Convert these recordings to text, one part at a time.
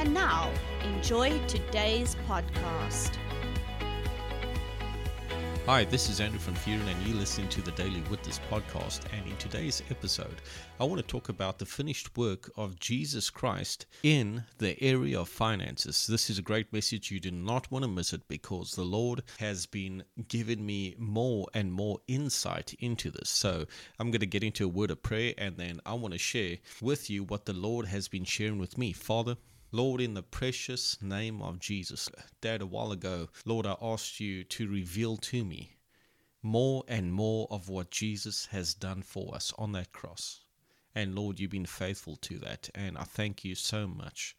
And now, enjoy today's podcast. Hi, this is Andrew van Vuuren, and you're listening to the Daily Witness podcast. And in today's episode, I want to talk about the finished work of Jesus Christ in the area of finances. This is a great message. You do not want to miss it because the Lord has been giving me more and more insight into this. So I'm going to get into a word of prayer, and then I want to share with you what the Lord has been sharing with me. Father, Lord, in the precious name of Jesus, Dad, a while ago, Lord, I asked you to reveal to me more and more of what Jesus has done for us on that cross. And Lord, you've been faithful to that. And I thank you so much.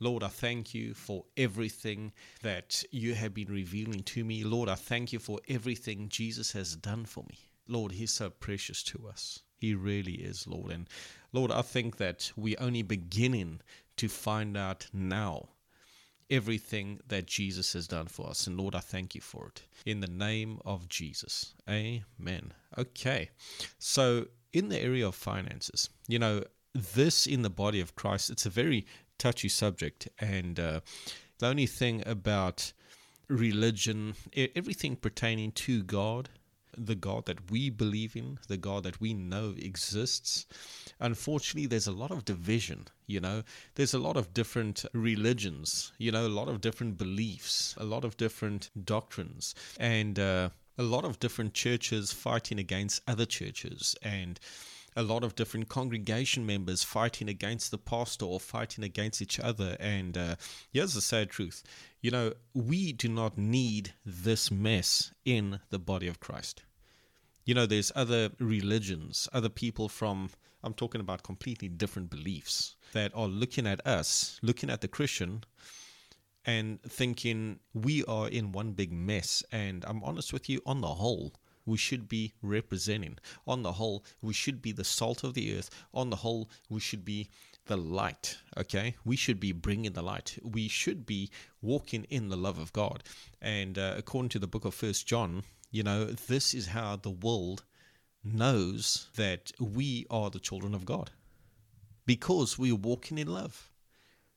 Lord, I thank you for everything that you have been revealing to me. Lord, I thank you for everything Jesus has done for me. Lord, He's so precious to us. He really is, Lord. And Lord, I think that we're only beginning to find out now everything that Jesus has done for us. And Lord, I thank you for it. In the name of Jesus. Amen. Okay. So, in the area of finances, you know, this in the body of Christ, it's a very touchy subject. And uh, the only thing about religion, everything pertaining to God, the God that we believe in, the God that we know exists. Unfortunately, there's a lot of division, you know. There's a lot of different religions, you know, a lot of different beliefs, a lot of different doctrines, and uh, a lot of different churches fighting against other churches. And a lot of different congregation members fighting against the pastor or fighting against each other. And uh, here's the sad truth you know, we do not need this mess in the body of Christ. You know, there's other religions, other people from, I'm talking about completely different beliefs that are looking at us, looking at the Christian, and thinking we are in one big mess. And I'm honest with you, on the whole, we should be representing. On the whole, we should be the salt of the earth. On the whole, we should be the light. Okay, we should be bringing the light. We should be walking in the love of God. And uh, according to the book of First John, you know, this is how the world knows that we are the children of God because we are walking in love.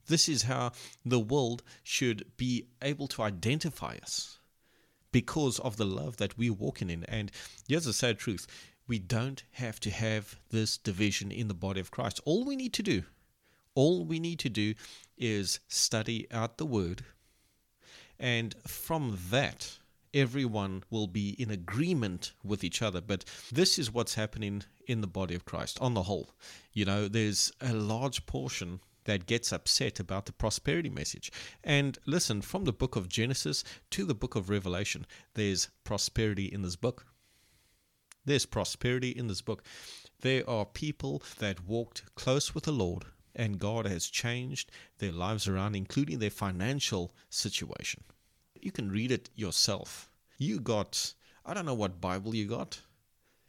This is how the world should be able to identify us because of the love that we're walking in. And here's the sad truth we don't have to have this division in the body of Christ. All we need to do, all we need to do is study out the word. And from that, everyone will be in agreement with each other. But this is what's happening in the body of Christ on the whole. You know, there's a large portion that gets upset about the prosperity message. And listen, from the book of Genesis to the book of Revelation, there's prosperity in this book. There's prosperity in this book. There are people that walked close with the Lord, and God has changed their lives around, including their financial situation. You can read it yourself. You got, I don't know what Bible you got,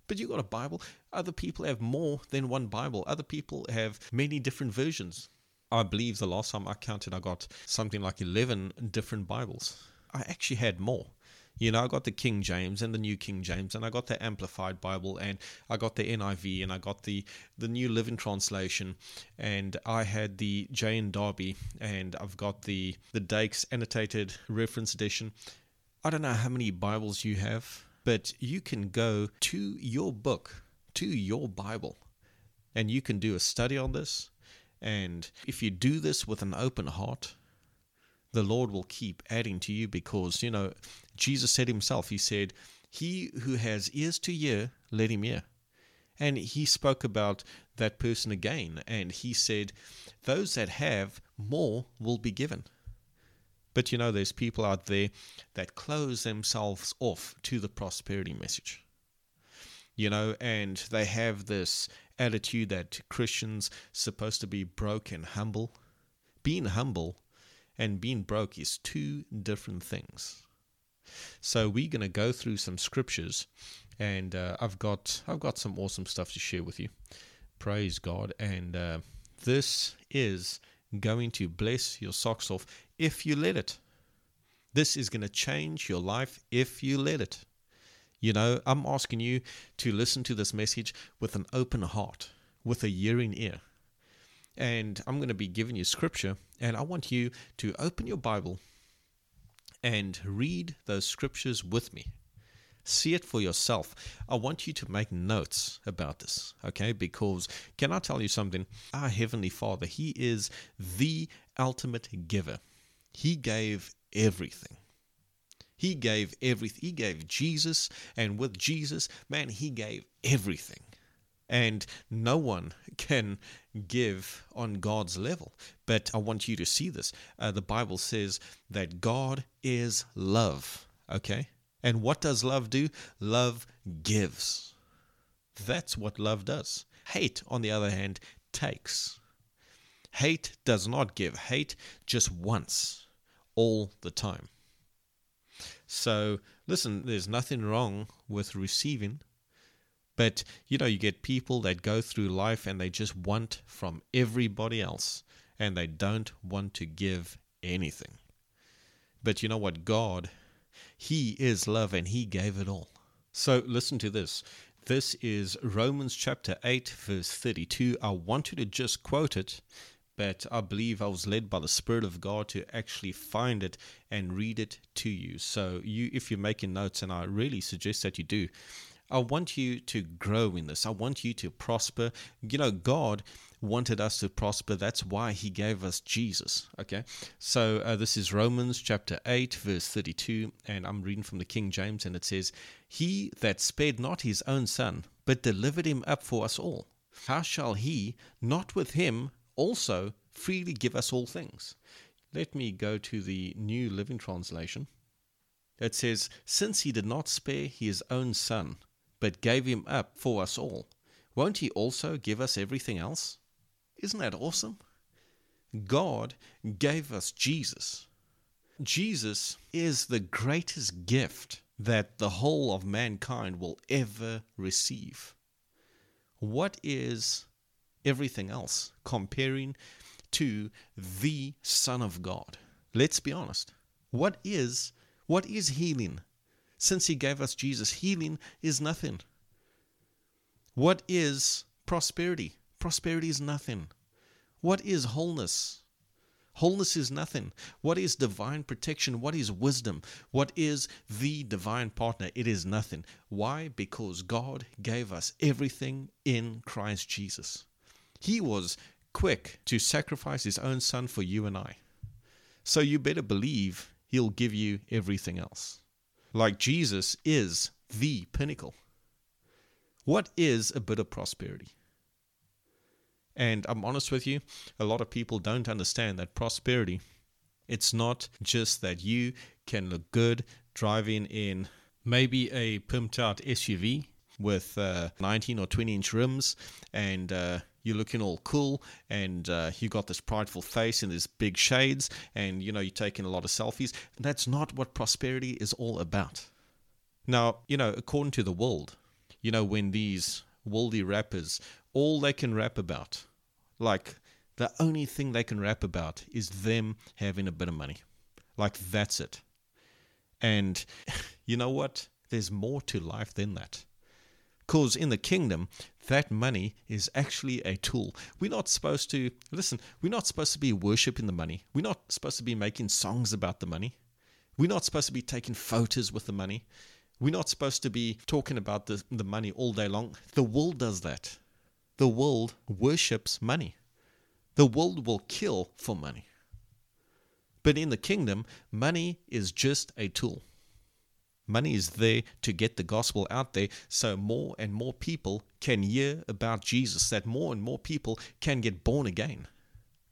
but you got a Bible. Other people have more than one Bible. Other people have many different versions. I believe the last time I counted, I got something like 11 different Bibles. I actually had more. You know, I got the King James and the New King James, and I got the Amplified Bible, and I got the NIV, and I got the the New Living Translation, and I had the J.N. Darby, and I've got the the Dakes Annotated Reference Edition. I don't know how many Bibles you have, but you can go to your book, to your Bible, and you can do a study on this and if you do this with an open heart, the Lord will keep adding to you because, you know, Jesus said himself, He said, He who has ears to hear, let him hear. And he spoke about that person again, and he said, Those that have, more will be given. But you know, there's people out there that close themselves off to the prosperity message. You know, and they have this attitude that Christians supposed to be broke and humble. Being humble and being broke is two different things. So we're going to go through some scriptures, and uh, I've got I've got some awesome stuff to share with you. Praise God! And uh, this is going to bless your socks off if you let it. This is going to change your life if you let it. You know, I'm asking you to listen to this message with an open heart, with a hearing ear. And I'm going to be giving you scripture, and I want you to open your Bible and read those scriptures with me. See it for yourself. I want you to make notes about this, okay? Because can I tell you something? Our Heavenly Father, He is the ultimate giver. He gave everything. He gave everything. He gave Jesus, and with Jesus, man, He gave everything. And no one can give on God's level. But I want you to see this. Uh, the Bible says that God is love. Okay? And what does love do? Love gives. That's what love does. Hate, on the other hand, takes. Hate does not give, hate just wants all the time. So, listen, there's nothing wrong with receiving but, you know, you get people that go through life and they just want from everybody else and they don't want to give anything. But you know what? God, He is love and He gave it all. So listen to this. This is Romans chapter 8, verse 32. I wanted to just quote it, but I believe I was led by the Spirit of God to actually find it and read it to you. So, you, if you're making notes, and I really suggest that you do, I want you to grow in this. I want you to prosper. You know, God wanted us to prosper. That's why He gave us Jesus. Okay. So uh, this is Romans chapter 8, verse 32. And I'm reading from the King James, and it says, He that spared not his own son, but delivered him up for us all, how shall he not with him also freely give us all things? Let me go to the New Living Translation. It says, Since he did not spare his own son, but gave him up for us all, won't he also give us everything else? Isn't that awesome? God gave us Jesus. Jesus is the greatest gift that the whole of mankind will ever receive. What is everything else comparing to the Son of God? Let's be honest. What is what is healing? Since He gave us Jesus, healing is nothing. What is prosperity? Prosperity is nothing. What is wholeness? Wholeness is nothing. What is divine protection? What is wisdom? What is the divine partner? It is nothing. Why? Because God gave us everything in Christ Jesus. He was quick to sacrifice His own Son for you and I. So you better believe He'll give you everything else like Jesus is the pinnacle. What is a bit of prosperity? And I'm honest with you, a lot of people don't understand that prosperity, it's not just that you can look good driving in maybe a pimped out SUV with uh, 19 or 20 inch rims and uh, you're looking all cool and uh, you got this prideful face and these big shades and you know you're taking a lot of selfies. That's not what prosperity is all about. Now you know according to the world you know when these worldly rappers all they can rap about like the only thing they can rap about is them having a bit of money. Like that's it. And you know what? There's more to life than that because in the kingdom, that money is actually a tool. We're not supposed to, listen, we're not supposed to be worshiping the money. We're not supposed to be making songs about the money. We're not supposed to be taking photos with the money. We're not supposed to be talking about the, the money all day long. The world does that. The world worships money. The world will kill for money. But in the kingdom, money is just a tool. Money is there to get the gospel out there so more and more people can hear about Jesus, that more and more people can get born again.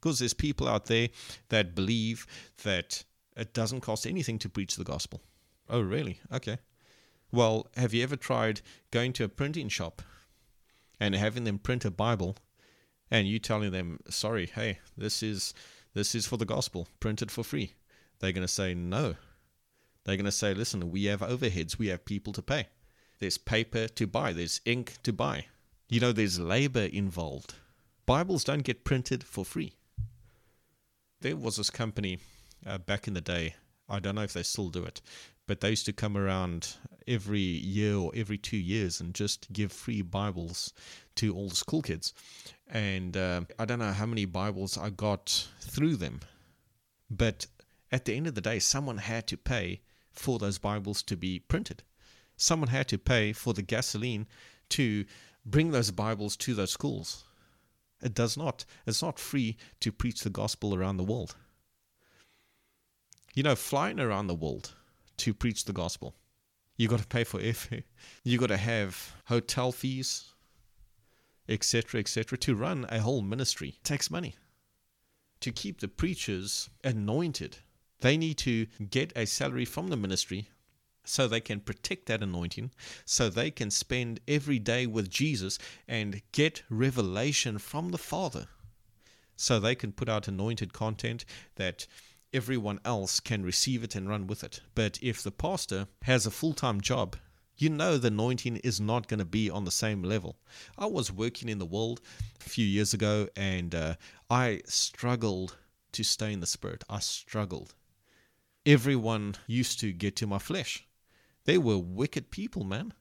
Because there's people out there that believe that it doesn't cost anything to preach the gospel. Oh, really? Okay. Well, have you ever tried going to a printing shop and having them print a Bible and you telling them, sorry, hey, this is this is for the gospel, printed for free. They're going to say, no. They're going to say, listen, we have overheads, we have people to pay. There's paper to buy, there's ink to buy. You know, there's labor involved. Bibles don't get printed for free. There was this company uh, back in the day, I don't know if they still do it, but they used to come around every year or every two years and just give free Bibles to all the school kids. And uh, I don't know how many Bibles I got through them, but at the end of the day, someone had to pay for those Bibles to be printed. Someone had to pay for the gasoline to bring those Bibles to those schools. It does not. It's not free to preach the gospel around the world. You know, flying around the world to preach the gospel. You got to pay for airfare. You got to have hotel fees, etc., etc. To run a whole ministry it takes money. To keep the preachers anointed, they need to get a salary from the ministry so they can protect that anointing, so they can spend every day with Jesus and get revelation from the Father, so they can put out anointed content that everyone else can receive it and run with it. But if the pastor has a full time job, you know the anointing is not going to be on the same level. I was working in the world a few years ago and uh, I struggled to stay in the spirit. I struggled. Everyone used to get to my flesh. They were wicked people, man.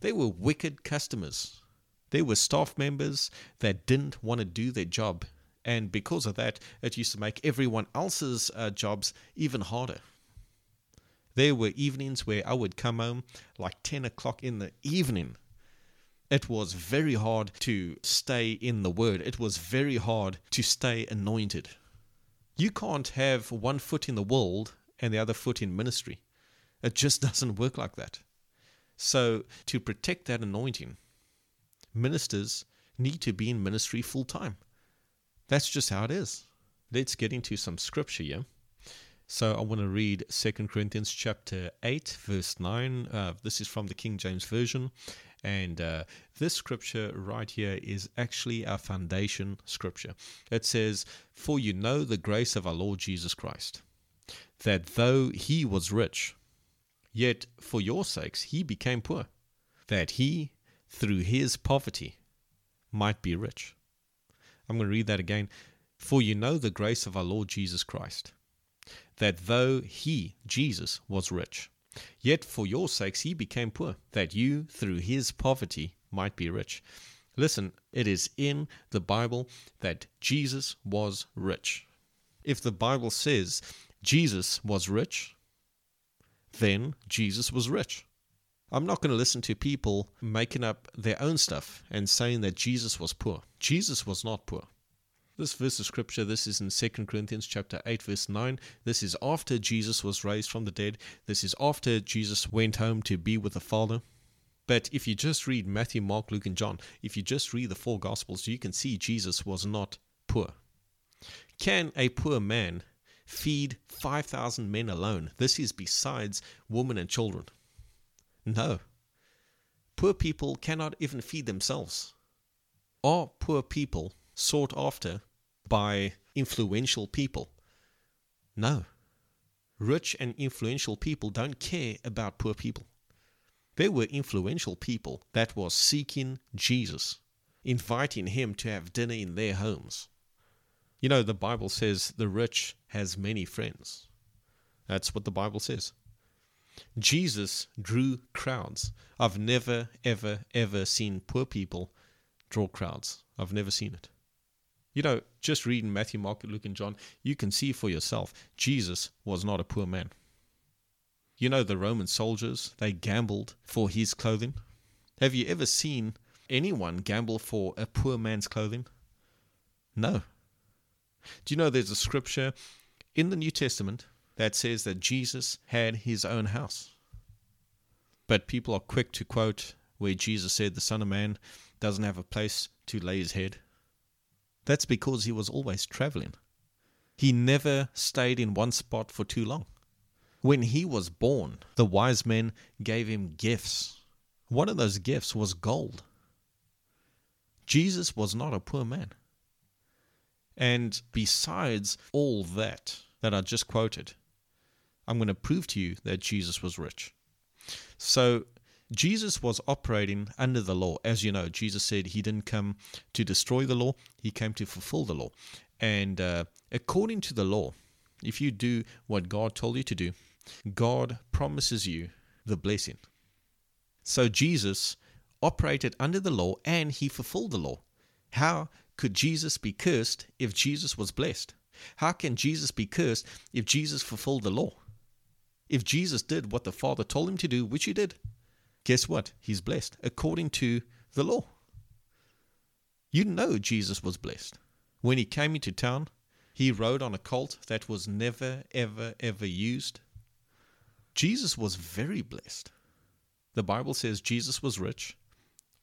They were wicked customers. They were staff members that didn't want to do their job and because of that, it used to make everyone else's uh, jobs even harder. There were evenings where I would come home like 10 o'clock in the evening. It was very hard to stay in the Word, it was very hard to stay anointed. You can't have one foot in the world and the other foot in ministry. It just doesn't work like that. So, to protect that anointing, ministers need to be in ministry full time. That's just how it is. Let's get into some scripture here. So I want to read 2 Corinthians chapter 8, verse 9. Uh, this is from the King James Version. And uh, this scripture right here is actually our foundation scripture. It says, For you know the grace of our Lord Jesus Christ, that though he was rich, yet for your sakes he became poor, that he, through his poverty, might be rich. I'm going to read that again. For you know the grace of our Lord Jesus Christ, that though he, Jesus, was rich, yet for your sakes he became poor, that you, through his poverty, might be rich. Listen, it is in the Bible that Jesus was rich. If the Bible says Jesus was rich, then Jesus was rich. I'm not going to listen to people making up their own stuff and saying that Jesus was poor. Jesus was not poor. This verse of scripture, this is in 2 Corinthians chapter 8, verse 9. This is after Jesus was raised from the dead. This is after Jesus went home to be with the Father. But if you just read Matthew, Mark, Luke, and John, if you just read the four Gospels, you can see Jesus was not poor. Can a poor man feed 5,000 men alone? This is besides women and children. No. Poor people cannot even feed themselves. Are poor people sought after by influential people? No. Rich and influential people don't care about poor people. There were influential people that was seeking Jesus, inviting him to have dinner in their homes. You know, the Bible says the rich has many friends. That's what the Bible says. Jesus drew crowds. I've never, ever, ever seen poor people draw crowds. I've never seen it. You know, just reading Matthew, Mark, Luke, and John, you can see for yourself Jesus was not a poor man. You know, the Roman soldiers, they gambled for his clothing. Have you ever seen anyone gamble for a poor man's clothing? No. Do you know there's a scripture in the New Testament that says that Jesus had his own house. But people are quick to quote where Jesus said the Son of Man doesn't have a place to lay his head. That's because he was always traveling. He never stayed in one spot for too long. When he was born, the wise men gave him gifts. One of those gifts was gold. Jesus was not a poor man. And besides all that that I just quoted, I'm going to prove to you that Jesus was rich. So Jesus was operating under the law. As you know, Jesus said he didn't come to destroy the law, he came to fulfill the law. And uh, according to the law, if you do what God told you to do, God promises you the blessing. So Jesus operated under the law and he fulfilled the law. How could Jesus be cursed if Jesus was blessed? How can Jesus be cursed if Jesus fulfilled the law? If Jesus did what the Father told him to do, which he did, guess what? He's blessed according to the law. You know Jesus was blessed. When he came into town, he rode on a colt that was never, ever, ever used. Jesus was very blessed. The Bible says Jesus was rich.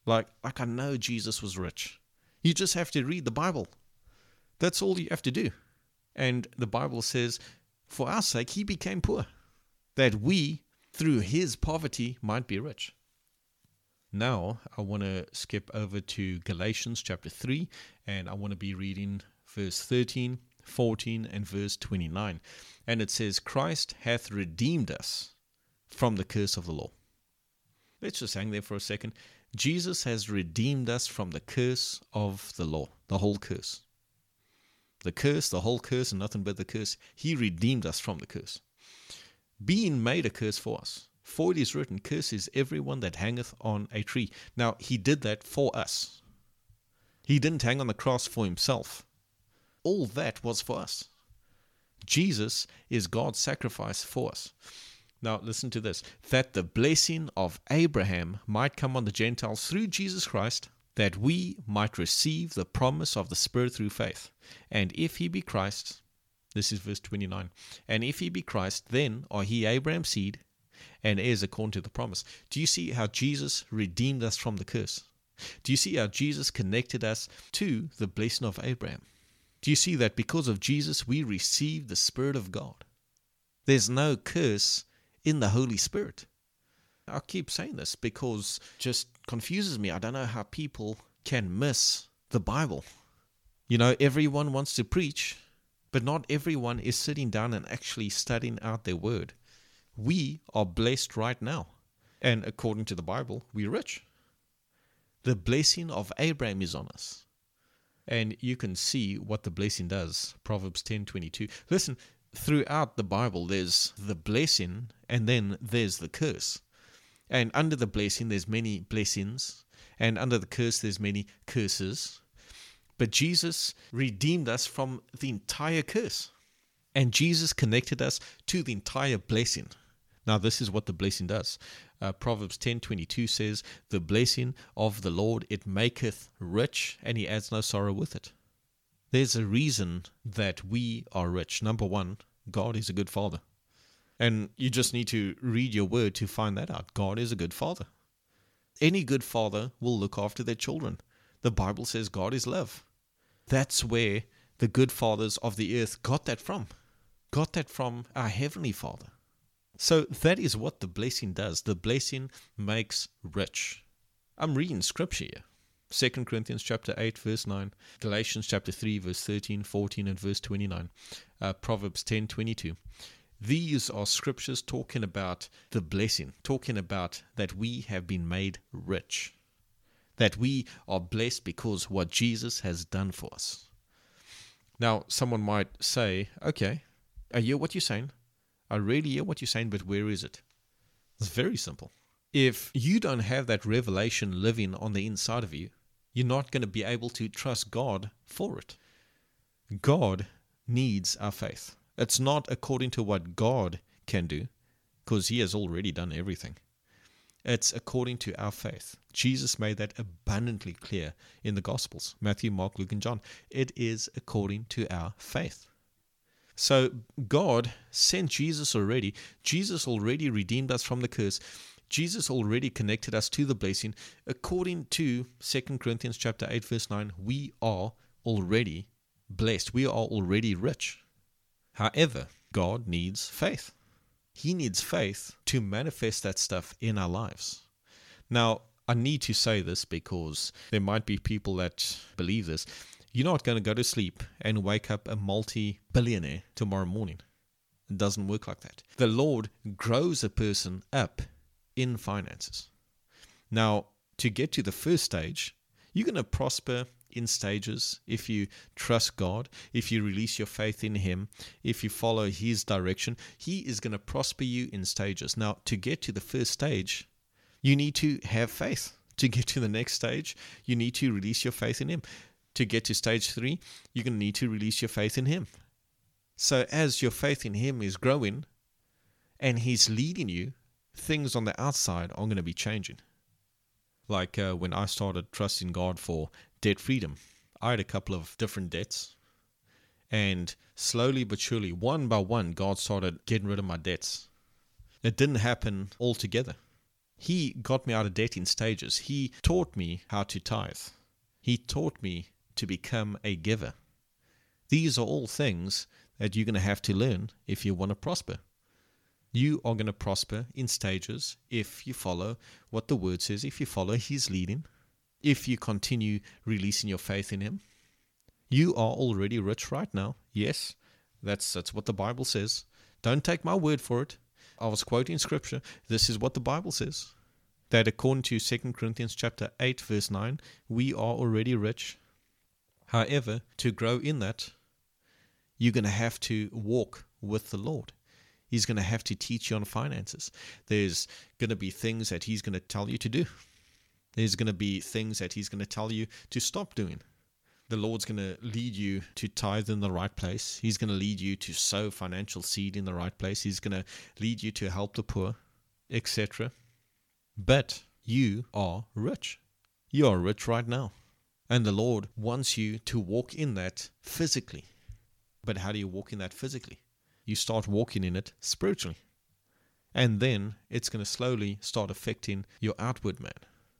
Like, like I know Jesus was rich. You just have to read the Bible. That's all you have to do. And the Bible says, for our sake, he became poor, that we, through his poverty, might be rich. Now, I want to skip over to Galatians chapter 3, and I want to be reading verse 13, 14, and verse 29. And it says, Christ hath redeemed us from the curse of the law. Let's just hang there for a second. Jesus has redeemed us from the curse of the law, the whole curse. The curse, the whole curse, and nothing but the curse. He redeemed us from the curse. Being made a curse for us. For it is written, Curse is everyone that hangeth on a tree. Now, he did that for us. He didn't hang on the cross for himself. All that was for us. Jesus is God's sacrifice for us. Now, listen to this that the blessing of Abraham might come on the Gentiles through Jesus Christ, that we might receive the promise of the Spirit through faith. And if he be Christ, this is verse 29, and if he be Christ, then are he Abraham's seed and heirs according to the promise. Do you see how Jesus redeemed us from the curse? Do you see how Jesus connected us to the blessing of Abraham? Do you see that because of Jesus we receive the Spirit of God? There's no curse in the Holy Spirit. I keep saying this because just confuses me. I don't know how people can miss the Bible. You know, everyone wants to preach, but not everyone is sitting down and actually studying out their word. We are blessed right now. And according to the Bible, we're rich. The blessing of Abraham is on us. And you can see what the blessing does. Proverbs 10:22. Listen, throughout the Bible, there's the blessing and then there's the curse. And under the blessing, there's many blessings, and under the curse, there's many curses. But Jesus redeemed us from the entire curse, and Jesus connected us to the entire blessing. Now, this is what the blessing does. Uh, Proverbs 10:22 says, "The blessing of the Lord it maketh rich, and He adds no sorrow with it." There's a reason that we are rich. Number one, God is a good father. And you just need to read your word to find that out. God is a good father. Any good father will look after their children. The Bible says God is love. That's where the good fathers of the earth got that from. Got that from our heavenly Father. So that is what the blessing does. The blessing makes rich. I'm reading scripture here. 2 Corinthians chapter 8 verse 9, Galatians chapter 3 verse 13, 14 and verse 29, uh, Proverbs 10 22. These are scriptures talking about the blessing, talking about that we have been made rich, that we are blessed because what Jesus has done for us. Now, someone might say, okay, I hear what you're saying. I really hear what you're saying, but where is it? It's very simple. If you don't have that revelation living on the inside of you, you're not going to be able to trust God for it. God needs our faith. It's not according to what God can do, because He has already done everything. It's according to our faith. Jesus made that abundantly clear in the Gospels Matthew, Mark, Luke, and John. It is according to our faith. So God sent Jesus already. Jesus already redeemed us from the curse. Jesus already connected us to the blessing. According to 2 Corinthians chapter 8 verse 9, we are already blessed. We are already rich. However, God needs faith. He needs faith to manifest that stuff in our lives. Now, I need to say this because there might be people that believe this. You're not going to go to sleep and wake up a multi billionaire tomorrow morning. It doesn't work like that. The Lord grows a person up in finances. Now, to get to the first stage, you're going to prosper in stages if you trust God, if you release your faith in Him, if you follow His direction. He is going to prosper you in stages. Now, to get to the first stage, you need to have faith. To get to the next stage, you need to release your faith in Him. To get to stage three, you're going to need to release your faith in Him. So, as your faith in Him is growing and He's leading you, things on the outside are going to be changing. Like uh, when I started trusting God for debt freedom, I had a couple of different debts. And slowly but surely, one by one, God started getting rid of my debts. It didn't happen altogether. He got me out of debt in stages. He taught me how to tithe. He taught me to become a giver. These are all things that you're going to have to learn if you want to prosper. You are going to prosper in stages if you follow what the word says, if you follow his leading, if you continue releasing your faith in him. You are already rich right now. Yes, that's that's what the Bible says. Don't take my word for it. I was quoting scripture. This is what the Bible says. That according to 2 Corinthians chapter 8 verse 9, we are already rich. However, to grow in that, you're going to have to walk with the Lord. He's going to have to teach you on finances. There's going to be things that he's going to tell you to do. There's going to be things that he's going to tell you to stop doing. The Lord's going to lead you to tithe in the right place. He's going to lead you to sow financial seed in the right place. He's going to lead you to help the poor, etc. But you are rich. You are rich right now. And the Lord wants you to walk in that physically. But how do you walk in that physically? You start walking in it spiritually. And then it's going to slowly start affecting your outward man.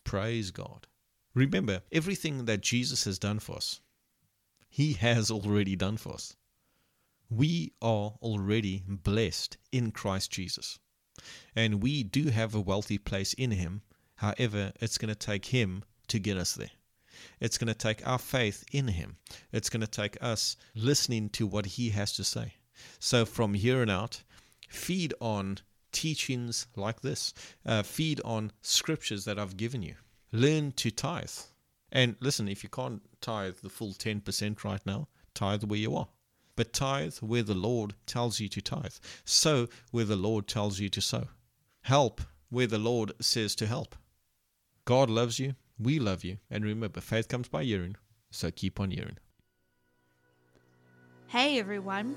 Praise God. Remember, everything that Jesus has done for us, He has already done for us. We are already blessed in Christ Jesus. And we do have a wealthy place in Him. However, it's going to take Him to get us there. It's going to take our faith in Him. It's going to take us listening to what He has to say. So from here on out, feed on teachings like this, uh, feed on scriptures that I've given you. Learn to tithe. And listen, if you can't tithe the full 10% right now, tithe where you are. But tithe where the Lord tells you to tithe. Sow where the Lord tells you to sow. Help where the Lord says to help. God loves you. We love you. And remember, faith comes by hearing. So keep on hearing. Hey everyone.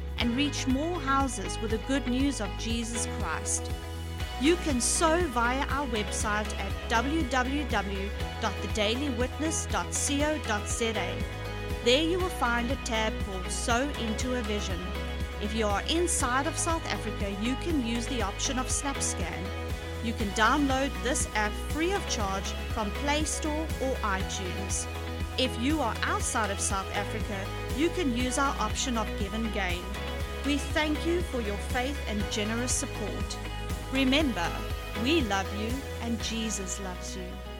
and reach more houses with the good news of Jesus Christ. You can sow via our website at www.thedailywitness.co.za. There you will find a tab called Sow into a Vision. If you are inside of South Africa, you can use the option of SnapScan. You can download this app free of charge from Play Store or iTunes. If you are outside of South Africa, you can use our option of GivenGain. We thank you for your faith and generous support. Remember, we love you and Jesus loves you.